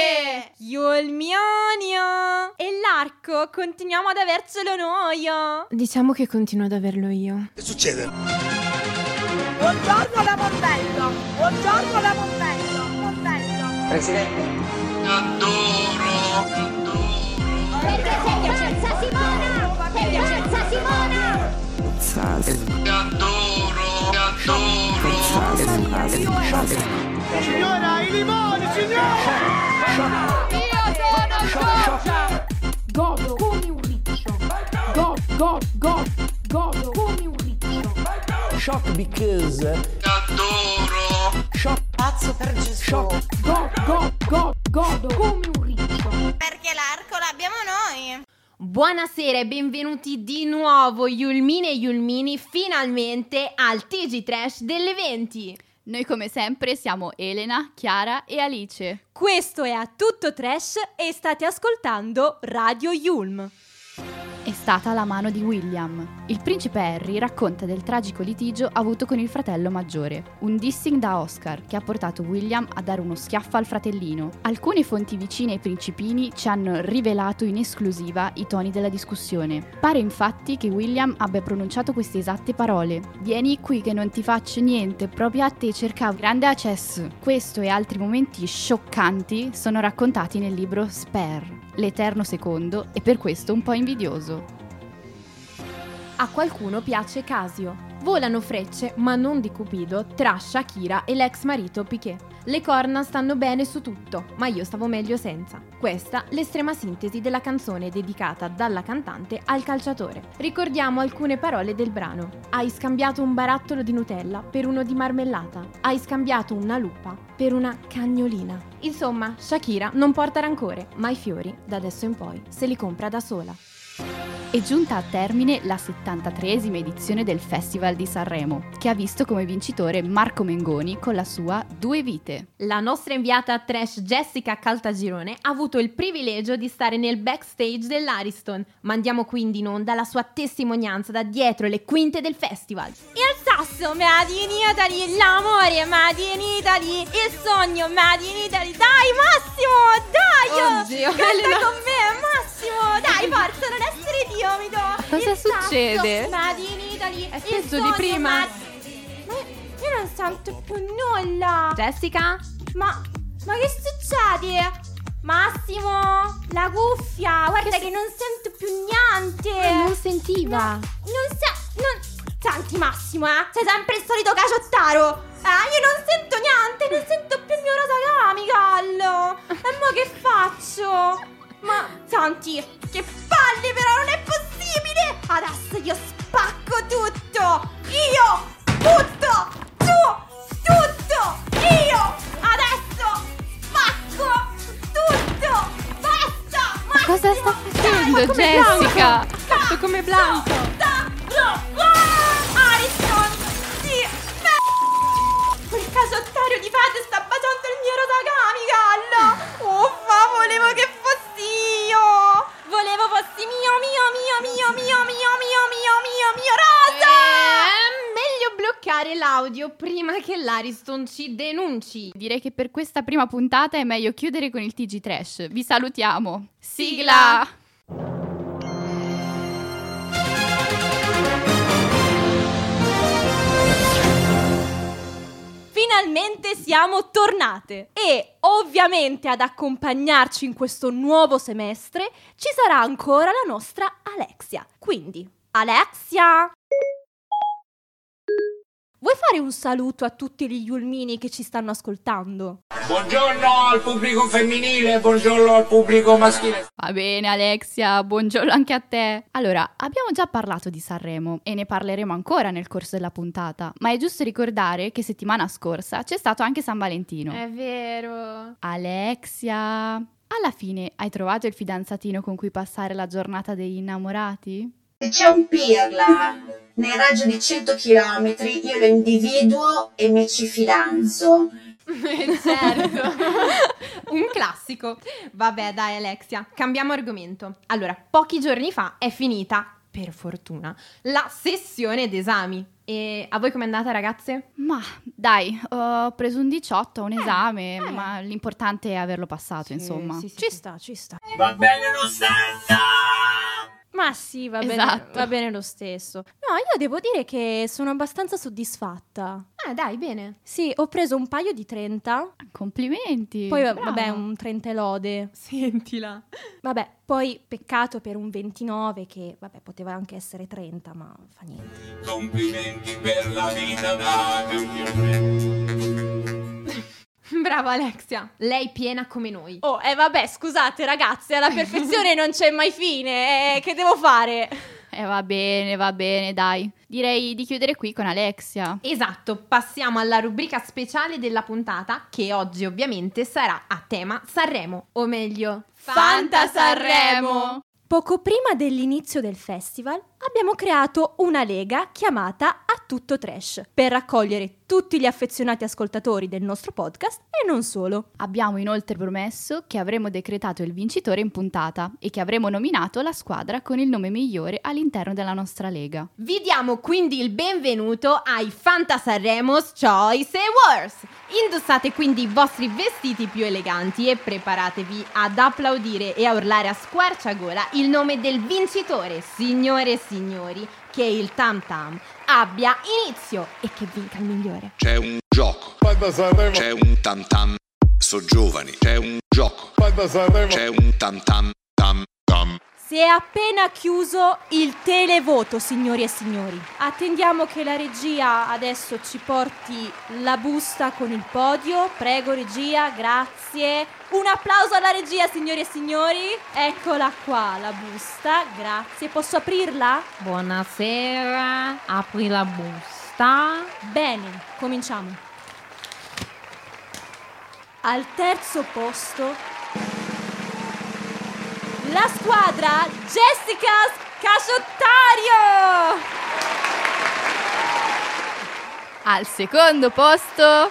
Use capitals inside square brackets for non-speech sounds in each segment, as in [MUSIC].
Niente! Yulmionio! E l'arco continuiamo ad avercelo noi! Diciamo che continuo ad averlo io. Che succede? Buongiorno la Mombello! Buongiorno la Mombello! Mombello! Presidente. Adoro! Adoro! Perché sei pazza Simona! Sei pazza Simona! Adoro! Ti adoro! Shock because. Adoro! Shock. Pazzo per Gesù! Shock. God, God, God, godo come un riccio. Perché l'arco l'abbiamo noi! Buonasera e benvenuti di nuovo Yulmine e Yulmini finalmente al TG Trash delle 20. Noi come sempre siamo Elena, Chiara e Alice. Questo è A Tutto Trash e state ascoltando Radio Yulm. È stata la mano di William. Il principe Harry racconta del tragico litigio avuto con il fratello maggiore, un dissing da Oscar che ha portato William a dare uno schiaffo al fratellino. Alcune fonti vicine ai principini ci hanno rivelato in esclusiva i toni della discussione. Pare infatti che William abbia pronunciato queste esatte parole: Vieni qui che non ti faccio niente, proprio a te cercavo grande accesso. Questo e altri momenti scioccanti sono raccontati nel libro Spare, l'eterno secondo e per questo un po' invidioso. A qualcuno piace Casio. Volano frecce, ma non di Cupido, tra Shakira e l'ex marito Piquet. Le corna stanno bene su tutto, ma io stavo meglio senza. Questa l'estrema sintesi della canzone dedicata dalla cantante al calciatore. Ricordiamo alcune parole del brano. Hai scambiato un barattolo di Nutella per uno di marmellata. Hai scambiato una lupa per una cagnolina. Insomma, Shakira non porta rancore, ma i fiori, da adesso in poi, se li compra da sola. È giunta a termine la 73esima edizione del Festival di Sanremo, che ha visto come vincitore Marco Mengoni con la sua Due Vite. La nostra inviata trash Jessica Caltagirone ha avuto il privilegio di stare nel backstage dell'Ariston. Mandiamo quindi in onda la sua testimonianza da dietro le quinte del festival. Il sasso, Made in Italy, l'amore, Made in Italy, il sogno, Made in Italy. Dai Massimo, dai! Oddio, Canta Elena. con me, Massimo! Dai, forza, non essere timido! Cosa Il sasso, succede? Made in Italy, È peggio di prima. Made- Ma io non sento più nulla! Jessica? Ma, ma che succede? Massimo, la cuffia, guarda che, non sento più niente. Non sentiva. Non sa, non... Senti Massimo, eh, sei sempre il solito caciottaro. Eh, io non sento niente, non sento più il mio rosacamical. E mo che faccio? Ma, senti, che palle però, non è possibile. Adesso io spacco tutto. Io butto giù tutto. Io adesso spacco tutto. Basta. Ma cosa sta facendo Jessica? Fatto come Blanco. Ah, l'audio prima che l'Ariston ci denunci. Direi che per questa prima puntata è meglio chiudere con il TG Trash. Vi salutiamo. Sigla! Finalmente siamo tornate e ovviamente ad accompagnarci in questo nuovo semestre ci sarà ancora la nostra Alexia. Quindi, Alexia! Vuoi fare un saluto a tutti gli Yulmini che ci stanno ascoltando? Buongiorno al pubblico femminile, buongiorno al pubblico maschile. Va bene Alexia, buongiorno anche a te. Allora, abbiamo già parlato di Sanremo e ne parleremo ancora nel corso della puntata, ma è giusto ricordare che settimana scorsa c'è stato anche San Valentino. È vero. Alexia, alla fine hai trovato il fidanzatino con cui passare la giornata degli innamorati? Se c'è un pirla nel raggio di 100 km, io lo individuo e mi ci fidanzo. certo. [LAUGHS] Un classico. Vabbè, dai Alexia, cambiamo argomento. Allora, pochi giorni fa è finita per fortuna, la sessione d'esami. E a voi com'è andata, ragazze? Ma dai, ho preso un 18 a un esame, ma l'importante è averlo passato, insomma. sì, sì, Ci sì. sta, ci sta. Va bene lo stesso! Ma sì, va bene, Esatto. va bene lo stesso. No, io devo dire che sono abbastanza soddisfatta. Ah, dai, bene. Sì, ho preso un paio di 30, Complimenti. poi brava. vabbè un 30 e lode. Sentila. Vabbè, poi peccato per un 29 che vabbè poteva anche essere 30, ma fa niente. Complimenti per la vita da campione. Brava Alexia, lei piena come noi. Oh, e vabbè, scusate ragazze, alla perfezione non c'è mai fine, eh, che devo fare? Eh, va bene, va bene, dai. Direi di chiudere qui con Alexia. Esatto, passiamo alla rubrica speciale della puntata che oggi ovviamente sarà a tema Sanremo, o meglio Fanta Sanremo! Poco prima dell'inizio del festival abbiamo creato una lega chiamata A Tutto Trash per raccogliere tutti gli affezionati ascoltatori del nostro podcast e non solo. Abbiamo inoltre promesso che avremmo decretato il vincitore in puntata e che avremmo nominato la squadra con il nome migliore all'interno della nostra lega. Vi diamo quindi il benvenuto ai Fanta Sanremo's Choice Awards. Indossate quindi i vostri vestiti più eleganti e preparatevi ad applaudire e a urlare a squarciagola il nome del vincitore, signore e signori, che il tam tam abbia inizio e che vinca il migliore. C'è un gioco. C'è un tam tam. So giovani. C'è un gioco. C'è un tam tam tam tam. Si è appena chiuso il televoto, signori e signori. Attendiamo che la regia adesso ci porti la busta con il podio. Prego regia, grazie. Un applauso alla regia, signori e signori. Eccola qua, la busta, grazie. Posso aprirla? Buonasera, apri la busta. Bene, cominciamo. Al terzo posto la squadra Jessica Casciottario. Al secondo posto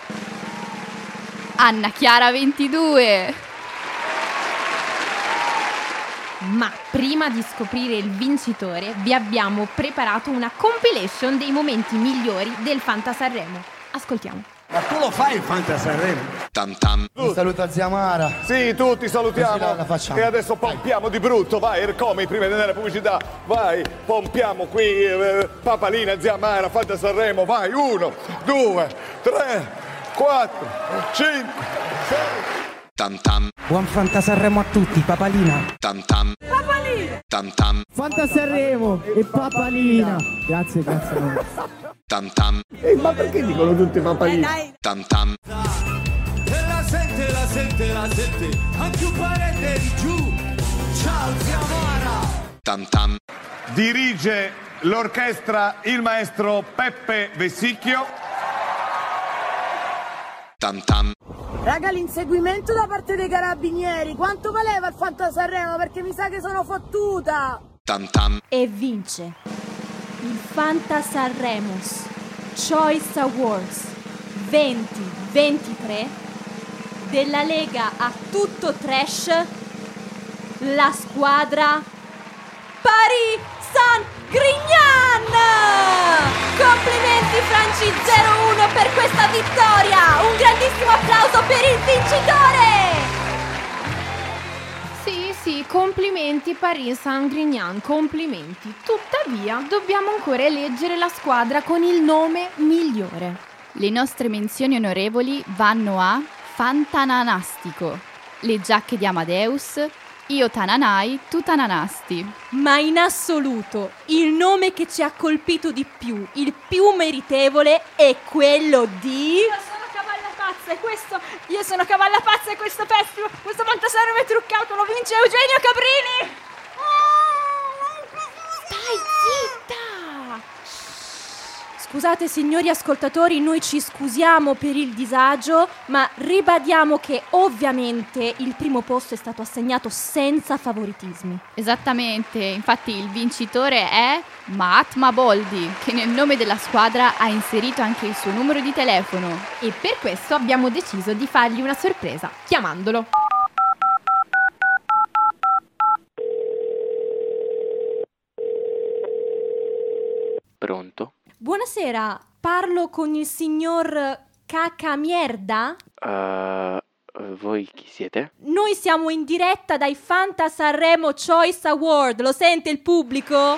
Anna Chiara 22. Ma prima di scoprire il vincitore, vi abbiamo preparato una compilation dei momenti migliori del Fanta Sanremo. Ascoltiamo. Ma tu lo fai il Fanta Sanremo? Tam tam. Un saluto a zia Mara. Sì, tutti salutiamo. La- facciamo. E adesso pompiamo di brutto, vai, Ercomi, prima di andare alla pubblicità. Vai, pompiamo qui, eh, Papalina, zia Mara, Fanta Sanremo, vai, uno, due, tre, quattro, cinque, sei. Tam tam. Buon Fanta Sanremo a tutti, Papalina. Tam tam. Tam tam. Fanta Sanremo e Papalina. Grazie, grazie. Tam tam. Eh, ma perché dicono tutti Papalina? Tam tam. E la sente, la sente, la sente, anche un parente di giù. Ciao zia Mara. Tam tam. Dirige l'orchestra il maestro Peppe Vessicchio. Tam tam. Raga, l'inseguimento da parte dei carabinieri. Quanto valeva il Fanta Sanremo? Perché mi sa che sono fottuta. Tam tam. E vince il Fanta Sanremos Choice Awards 2023 della Lega a tutto trash la squadra Paris Saint-Grignan! Complimenti Franci 01 per questa vittoria! Un grandissimo applauso per il vincitore! Sì, complimenti Paris Saint-Grignan, complimenti. Tuttavia, dobbiamo ancora eleggere la squadra con il nome migliore. Le nostre menzioni onorevoli vanno a Fantananastico, le giacche di Amadeus, io Tananai, tu Tananasti. Ma in assoluto il nome che ci ha colpito di più, il più meritevole, è quello di. Pazza e questo. Io sono cavalla pazza e questo festival. Questo Fanta Sanremo è truccato. Lo vince Eugenio Cabrini. Stai zitta! Scusate signori ascoltatori, noi ci scusiamo per il disagio, ma ribadiamo che ovviamente il primo posto è stato assegnato senza favoritismi. Esattamente, infatti il vincitore è Mahatma Boldi, che nel nome della squadra ha inserito anche il suo numero di telefono. E per questo abbiamo deciso di fargli una sorpresa, chiamandolo. Buonasera, parlo con il signor Cacamierda? Uh, voi chi siete? Noi siamo in diretta dai Fanta Sanremo Choice Award, lo sente il pubblico?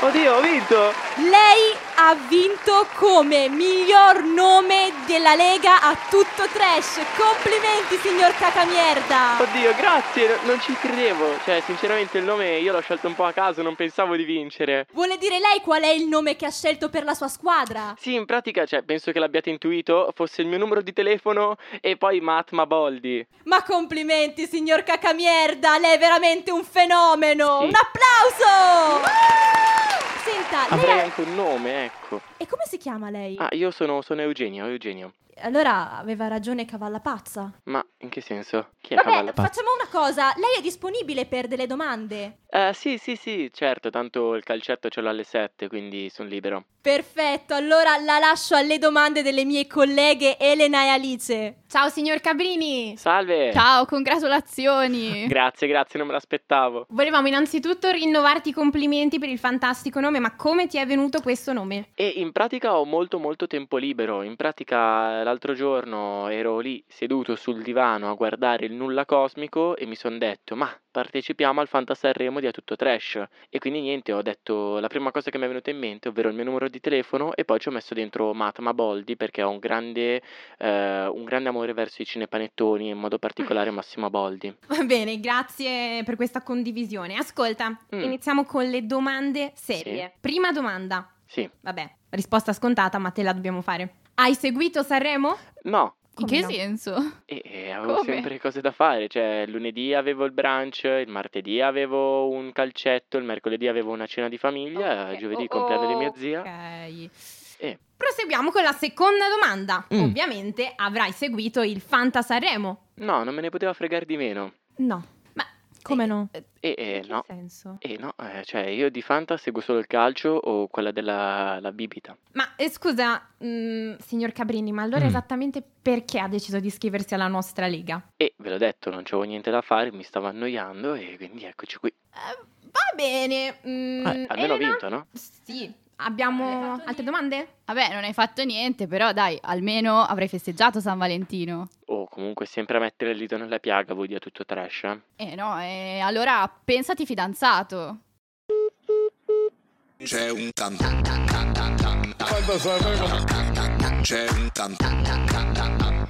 Oddio, ho vinto! Lei ha vinto come miglior nome della Lega a tutto trash. Complimenti, signor Cacamierda! Oddio, grazie, non ci credevo. Cioè, sinceramente il nome io l'ho scelto un po' a caso, non pensavo di vincere. Vuole dire lei qual è il nome che ha scelto per la sua squadra? Sì, in pratica, cioè, penso che l'abbiate intuito, fosse il mio numero di telefono e poi Matma Boldi. Ma complimenti, signor Cacamierda, lei è veramente un fenomeno! Sì. Un applauso! Senta, Avrei lei... anche un nome, ecco. E come si chiama lei? Ah, io sono, sono Eugenio, Eugenio. Allora aveva ragione Cavalla Pazza. Ma in che senso? Chi è Vabbè, Cavalla Pazza? facciamo una cosa. Lei è disponibile per delle domande? Eh, sì, sì, sì, certo, tanto il calcetto ce l'ho alle 7, quindi sono libero. Perfetto, allora la lascio alle domande delle mie colleghe Elena e Alice. Ciao signor Cabrini! Salve! Ciao, congratulazioni! [LAUGHS] Grazie, grazie, non me l'aspettavo. Volevamo innanzitutto rinnovarti i complimenti per il fantastico nome, ma come ti è venuto questo nome? E in pratica ho molto molto tempo libero. In pratica l'altro giorno ero lì seduto sul divano a guardare il nulla cosmico e mi sono detto "Ma partecipiamo al Fanta Sanremo di A Tutto Trash". E quindi niente, ho detto la prima cosa che mi è venuta in mente, ovvero il mio numero di telefono e poi ci ho messo dentro Matma Boldi perché ho un grande eh, un grande amore verso i cinepanettoni, in modo particolare [LAUGHS] Massimo Boldi. Va bene, grazie per questa condivisione. Ascolta, Mm. iniziamo con le domande serie. Sì. Prima domanda. Sì. Vabbè, risposta scontata, ma te la dobbiamo fare. Hai seguito Sanremo? No, In Come che no? senso? E, e avevo Come? sempre cose da fare, cioè lunedì avevo il brunch, il martedì avevo un calcetto, il mercoledì avevo una cena di famiglia, Ok, il giovedì oh, il compleanno di mia zia. Ok. E Proseguiamo con la seconda domanda. Mm. Ovviamente avrai seguito il Fanta Sanremo. no, non me ne poteva fregare di meno. No. Come no? E, e che no, senso? e no, eh, cioè io di Fanta seguo solo il calcio o quella della la bibita. Ma eh, scusa, mm, signor Cabrini, ma allora Mm. esattamente perché ha deciso di iscriversi alla nostra lega? E ve l'ho detto, non c'avevo niente da fare, mi stavo annoiando e quindi eccoci qui. Va bene. mm, Eh, almeno ho Elena? vinto, no? Sì. Abbiamo altre domande? Vabbè, non hai fatto niente, però dai, almeno avrai festeggiato San Valentino. O comunque sempre a mettere il dito nella piaga voi di a tutto trash. eh? Eh no, e allora pensati fidanzato. C'è un tan tan tan tan tan tan C'è un tan tan tan tan tan.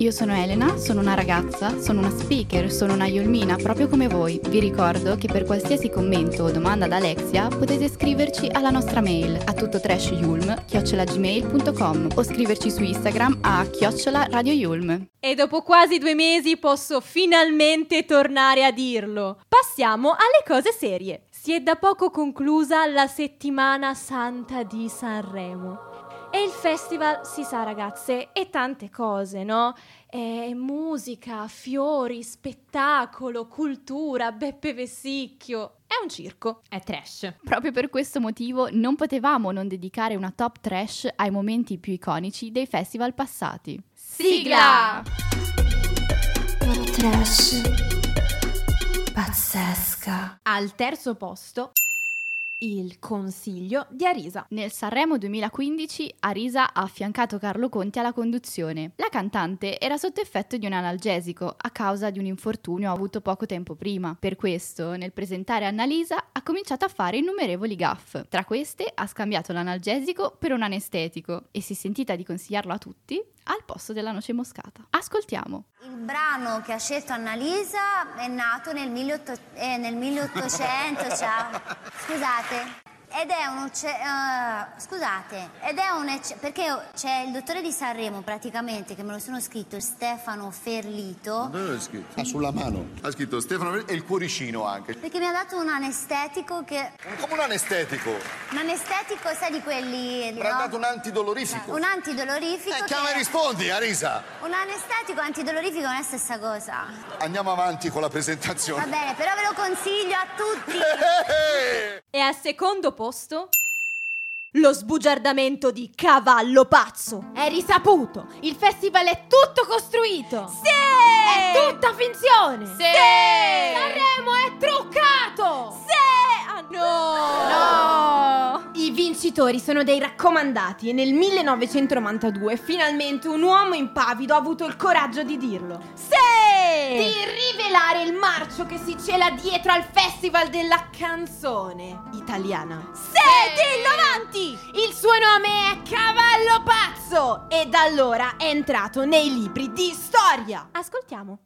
Io sono Elena, sono una ragazza, sono una speaker, sono una Yolmina, proprio come voi. Vi ricordo che per qualsiasi commento o domanda ad Alexia potete scriverci alla nostra mail a tuttotrashyulm.gmail.com o scriverci su Instagram a chiocciola Radio Yulm. E dopo quasi due mesi posso finalmente tornare a dirlo. Passiamo alle cose serie. Si è da poco conclusa la settimana santa di Sanremo. E il festival, si sa ragazze, è tante cose, no? È musica, fiori, spettacolo, cultura, Beppe Vessicchio. È un circo. È trash. Proprio per questo motivo non potevamo non dedicare una top trash ai momenti più iconici dei festival passati. Sigla! Trash. Pazzesca. Al terzo posto, il consiglio di Arisa. Nel Sanremo 2015 Arisa ha affiancato Carlo Conti alla conduzione. La cantante era sotto effetto di un analgesico a causa di un infortunio avuto poco tempo prima. Per questo, nel presentare Annalisa, ha cominciato a fare innumerevoli gaff. Tra queste ha scambiato l'analgesico per un anestetico e si è sentita di consigliarlo a tutti al posto della noce moscata. Ascoltiamo. Il brano che ha scelto Annalisa è nato nel, 1800, eh, nel 1800, ciao. Scusate. Cuídate. Ed è un eh, scusate, ed è un perché c'è il dottore di Sanremo praticamente che me lo sono scritto Stefano Ferlito Dove l'hai scritto? Ah, sulla mano. Ha scritto Stefano e il cuoricino anche. perché mi ha dato un anestetico che Come un anestetico. un anestetico sai di quelli Mi ha no? dato un antidolorifico. un antidolorifico Eh, che- chiama e rispondi, Arisa. un anestetico antidolorifico non è la stessa cosa Andiamo avanti con la va presentazione. bene però ve lo consiglio a tutti [LAUGHS] E al secondo posto lo sbugiardamento di Cavallo Pazzo. È risaputo! Il festival è tutto costruito! Sì! È tutta finzione! Sì! Sanremo è truccato! Sì! Ah, no! vincitori sono dei raccomandati e nel 1992 finalmente un uomo impavido ha avuto il coraggio di dirlo. Sì! Di rivelare il marcio che si cela dietro al Festival della canzone italiana. Sì, dillo avanti! Il suo nome è Cavallo Pazzo e da allora è entrato nei libri di storia. Ascoltiamo.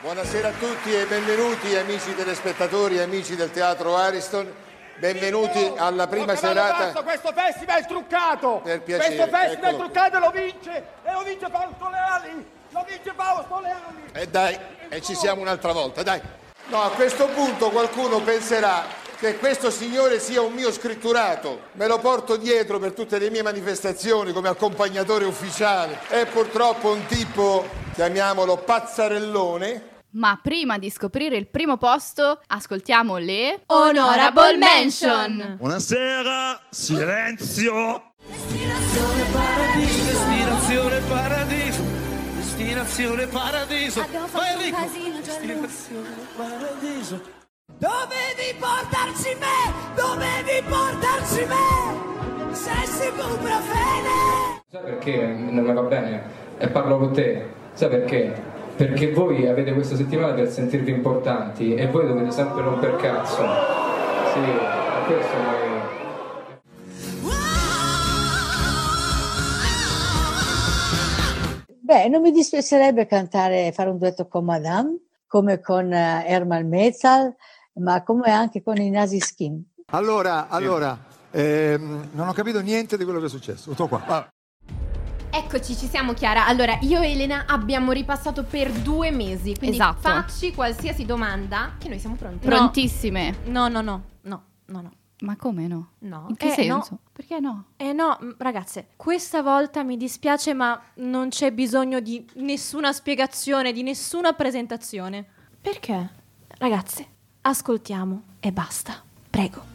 Buonasera a tutti e benvenuti amici telespettatori e amici del Teatro Ariston. Benvenuti alla prima serata. Basso, questo festival è truccato! Per piacere, questo festival è truccato e lo vince! E lo vince Fausto Leali! Lo vince Fausto Leali! E dai, e ci siamo un'altra volta, dai. No, a questo punto qualcuno penserà che questo signore sia un mio scritturato. Me lo porto dietro per tutte le mie manifestazioni come accompagnatore ufficiale. È purtroppo un tipo, chiamiamolo pazzarellone, Ma prima di scoprire il primo posto, ascoltiamo le Honorable Mention. Buonasera, silenzio. Destinazione paradiso, destinazione paradiso, destinazione paradiso. Vai Enrico. Destinazione paradiso. Dovevi portarci me! Dovevi portarci me! Sei ibuprofene! Sai perché non mi va bene? E parlo con te. Sai perché? Perché voi avete questa settimana per sentirvi importanti e voi dovete sempre romper cazzo. Sì, è questo che... Beh, non mi dispiacerebbe cantare, fare un duetto con Madame, come con eh, Herman Metzal, ma come anche con i Nasi Skin. Allora, allora, ehm, non ho capito niente di quello che è successo. Tutto qua. Ah. Eccoci, ci siamo Chiara. Allora, io e Elena abbiamo ripassato per due mesi, quindi Esatto. facci qualsiasi domanda che noi siamo pronti. prontissime. No, no, no, no, no, no. Ma come no? No. In che Eh, senso? no. Perché no? Eh no, ragazze, questa volta mi dispiace, ma non c'è bisogno di nessuna spiegazione, di nessuna presentazione. Perché? Ragazze, ascoltiamo e basta. Prego.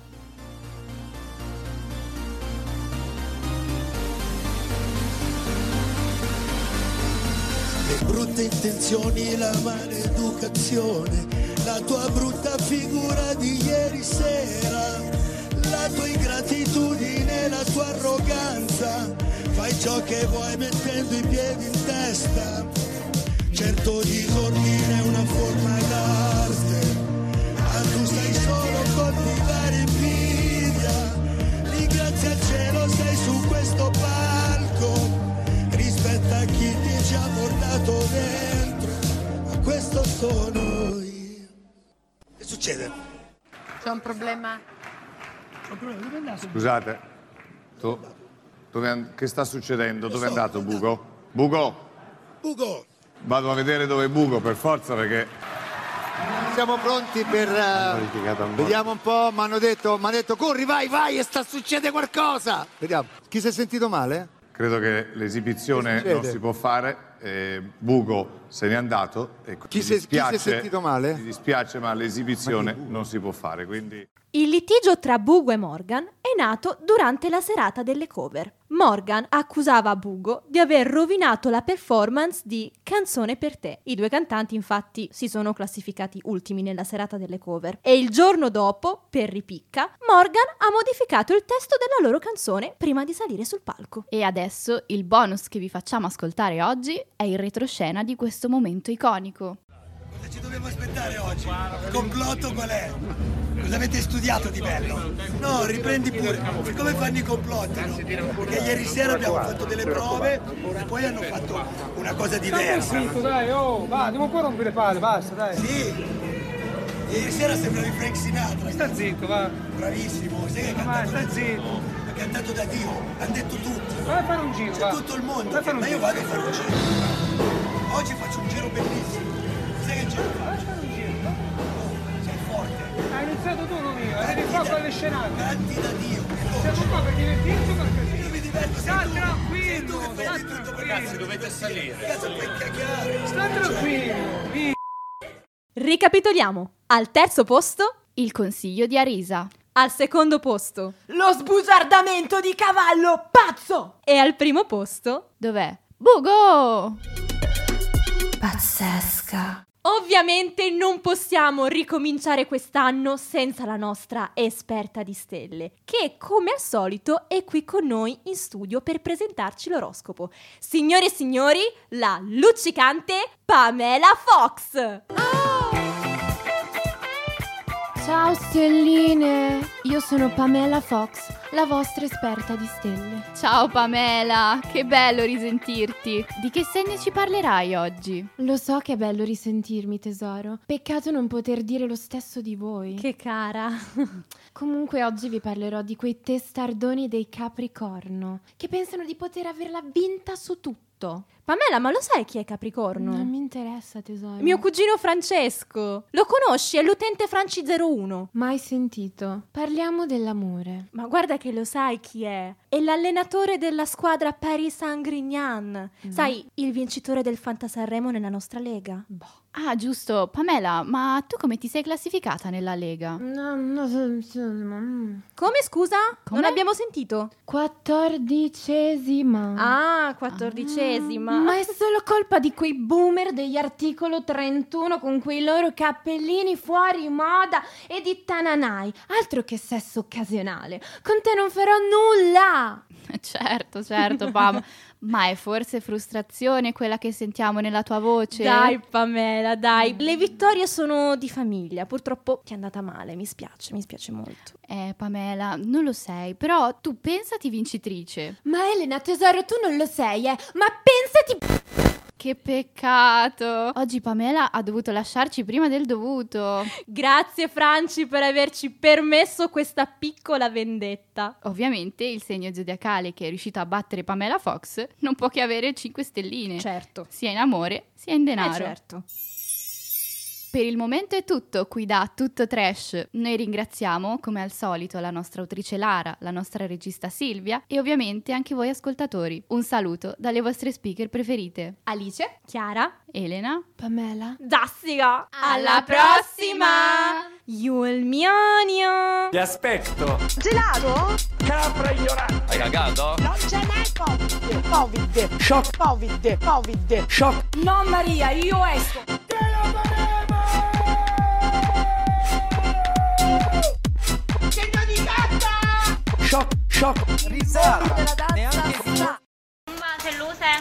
Le brutte intenzioni, la maleducazione, la tua brutta figura di ieri sera, la tua ingratitudine, la tua arroganza, fai ciò che vuoi mettendo i piedi in testa. Certo disordine è una forma d'arte, ma tu stai solo coltivare invidia. Ringrazia il cielo, sei su questo palco rispetta chi ti è già portato dentro, ma questo sono io. Che succede? C'è un problema? Scusate, tu- dove che sta succedendo? Dove è andato Bugo? Bugo, Ugo, vado a vedere dove è Bugo per forza perché... Siamo pronti per... al vediamo un po', mi hanno detto, detto, corri, vai, vai, e sta succede qualcosa. Vediamo. Chi si è sentito male? Credo che l'esibizione non si può fare, eh, Bugo se n'è andato e Chi si è- chi si è dispiace- sentito male? Mi dispiace ma l'esibizione non si può fare, quindi... Il litigio tra Bugo e Morgan è nato durante la serata delle cover. Morgan accusava Bugo di aver rovinato la performance di Canzone per te. I due cantanti infatti si sono classificati ultimi nella serata delle cover e il giorno dopo, per ripicca, Morgan ha modificato il testo della loro canzone prima di salire sul palco. E adesso il bonus che vi facciamo ascoltare oggi è il retroscena di questo momento iconico. Cosa ci dobbiamo aspettare oggi? Il complotto qual è? Cosa avete studiato di bello? No, riprendi pure. Siccome fanno i complotti, no? Perché ieri sera abbiamo fatto delle prove e poi hanno fatto una cosa diversa. Zitto, dai, oh, va, andiamo qua a rompere le palle, basta, dai. Sì. Ieri sera sembravi Frank Sinatra. Sta zitto, va. Bravissimo, sai che hai Ma cantato sta zitto. Cantato da Dio, hanno detto tutti. Vai a fare un giro, C'è tutto il mondo. Vai a fare un Ma io giro. vado a fare un giro. Oggi faccio un giro bellissimo. Sai che giro faccio? Sei forte. Hai iniziato tu, non io. Eri qua con le scenate. Canti da Dio. Siamo qua per divertirci o per così? Io mi diverto, Sta sei tu. tranquillo, Sei tu che sta prendi tutto per tranquillo. dovete salire. Cazzo, puoi cagare. Sta tranquillo. Ricapitoliamo. Al terzo posto, Il consiglio di Arisa. Al secondo posto Lo sbugiardamento di cavallo pazzo! e al primo posto Dov'è? Bugo! Pazzesca. Ovviamente non possiamo ricominciare quest'anno senza la nostra esperta di stelle, che come al solito è qui con noi in studio per presentarci l'oroscopo. Signore e signori, la luccicante Pamela Fox! Ciao stelline, io sono Pamela Fox, la vostra esperta di stelle. Ciao Pamela, che bello risentirti. Di che segno ci parlerai oggi? Lo so che è bello risentirmi, tesoro. Peccato non poter dire lo stesso di voi. Che cara. [LAUGHS] Comunque oggi vi parlerò di quei testardoni dei Capricorno, che pensano di poter averla vinta su tutto. Pamela, ma lo sai chi è Capricorno? Non mi interessa, tesoro. Mio cugino Francesco. Lo conosci? È l'utente Franci01. Mai sentito. Parliamo dell'amore. Ma guarda che lo sai chi è. È l'allenatore della squadra Paris Saint-Grignan. Mm. Sai, il vincitore del Fantasarremo nella nostra lega. Ah, giusto. Pamela, ma tu come ti sei classificata nella Lega? No, no, no, no. Come scusa? Come? Non abbiamo sentito. Quattordicesima. Ah, quattordicesima. Ma è solo colpa di quei boomer degli articolo 31 con quei loro cappellini fuori moda e di tananai. Altro che sesso occasionale. Con te non farò nulla. [LAUGHS] Certo, certo, Pam. Ma è forse frustrazione quella che sentiamo nella tua voce? Dai, Pamela, dai. Le vittorie sono di famiglia. Purtroppo ti è andata male. Mi spiace, mi spiace molto. Eh, Pamela, non lo sei, però tu pensati vincitrice. Ma Elena, tesoro, tu non lo sei, eh. Ma pensati... Che peccato! Oggi Pamela ha dovuto lasciarci prima del dovuto. Grazie, Franci, per averci permesso questa piccola vendetta. Ovviamente il segno zodiacale che è riuscito a battere Pamela Fox non può che avere 5 stelline. Certo. Sia in amore sia in denaro. Eh, certo. Per il momento è tutto qui da Tutto Trash. Noi ringraziamo, come al solito, la nostra autrice Lara, la nostra regista Silvia e ovviamente anche voi ascoltatori. Un saluto dalle vostre speaker preferite. Alice, Chiara, Elena, Pamela, Dassiga. Alla prossima! Yul Mionio! Ti aspetto. Gelato? Capra ignorante. Hai cagato? Non ce n'è Covid. Covid. Shock. Covid. Covid. Shock. No Maria, io esco. gioco, risata, neanche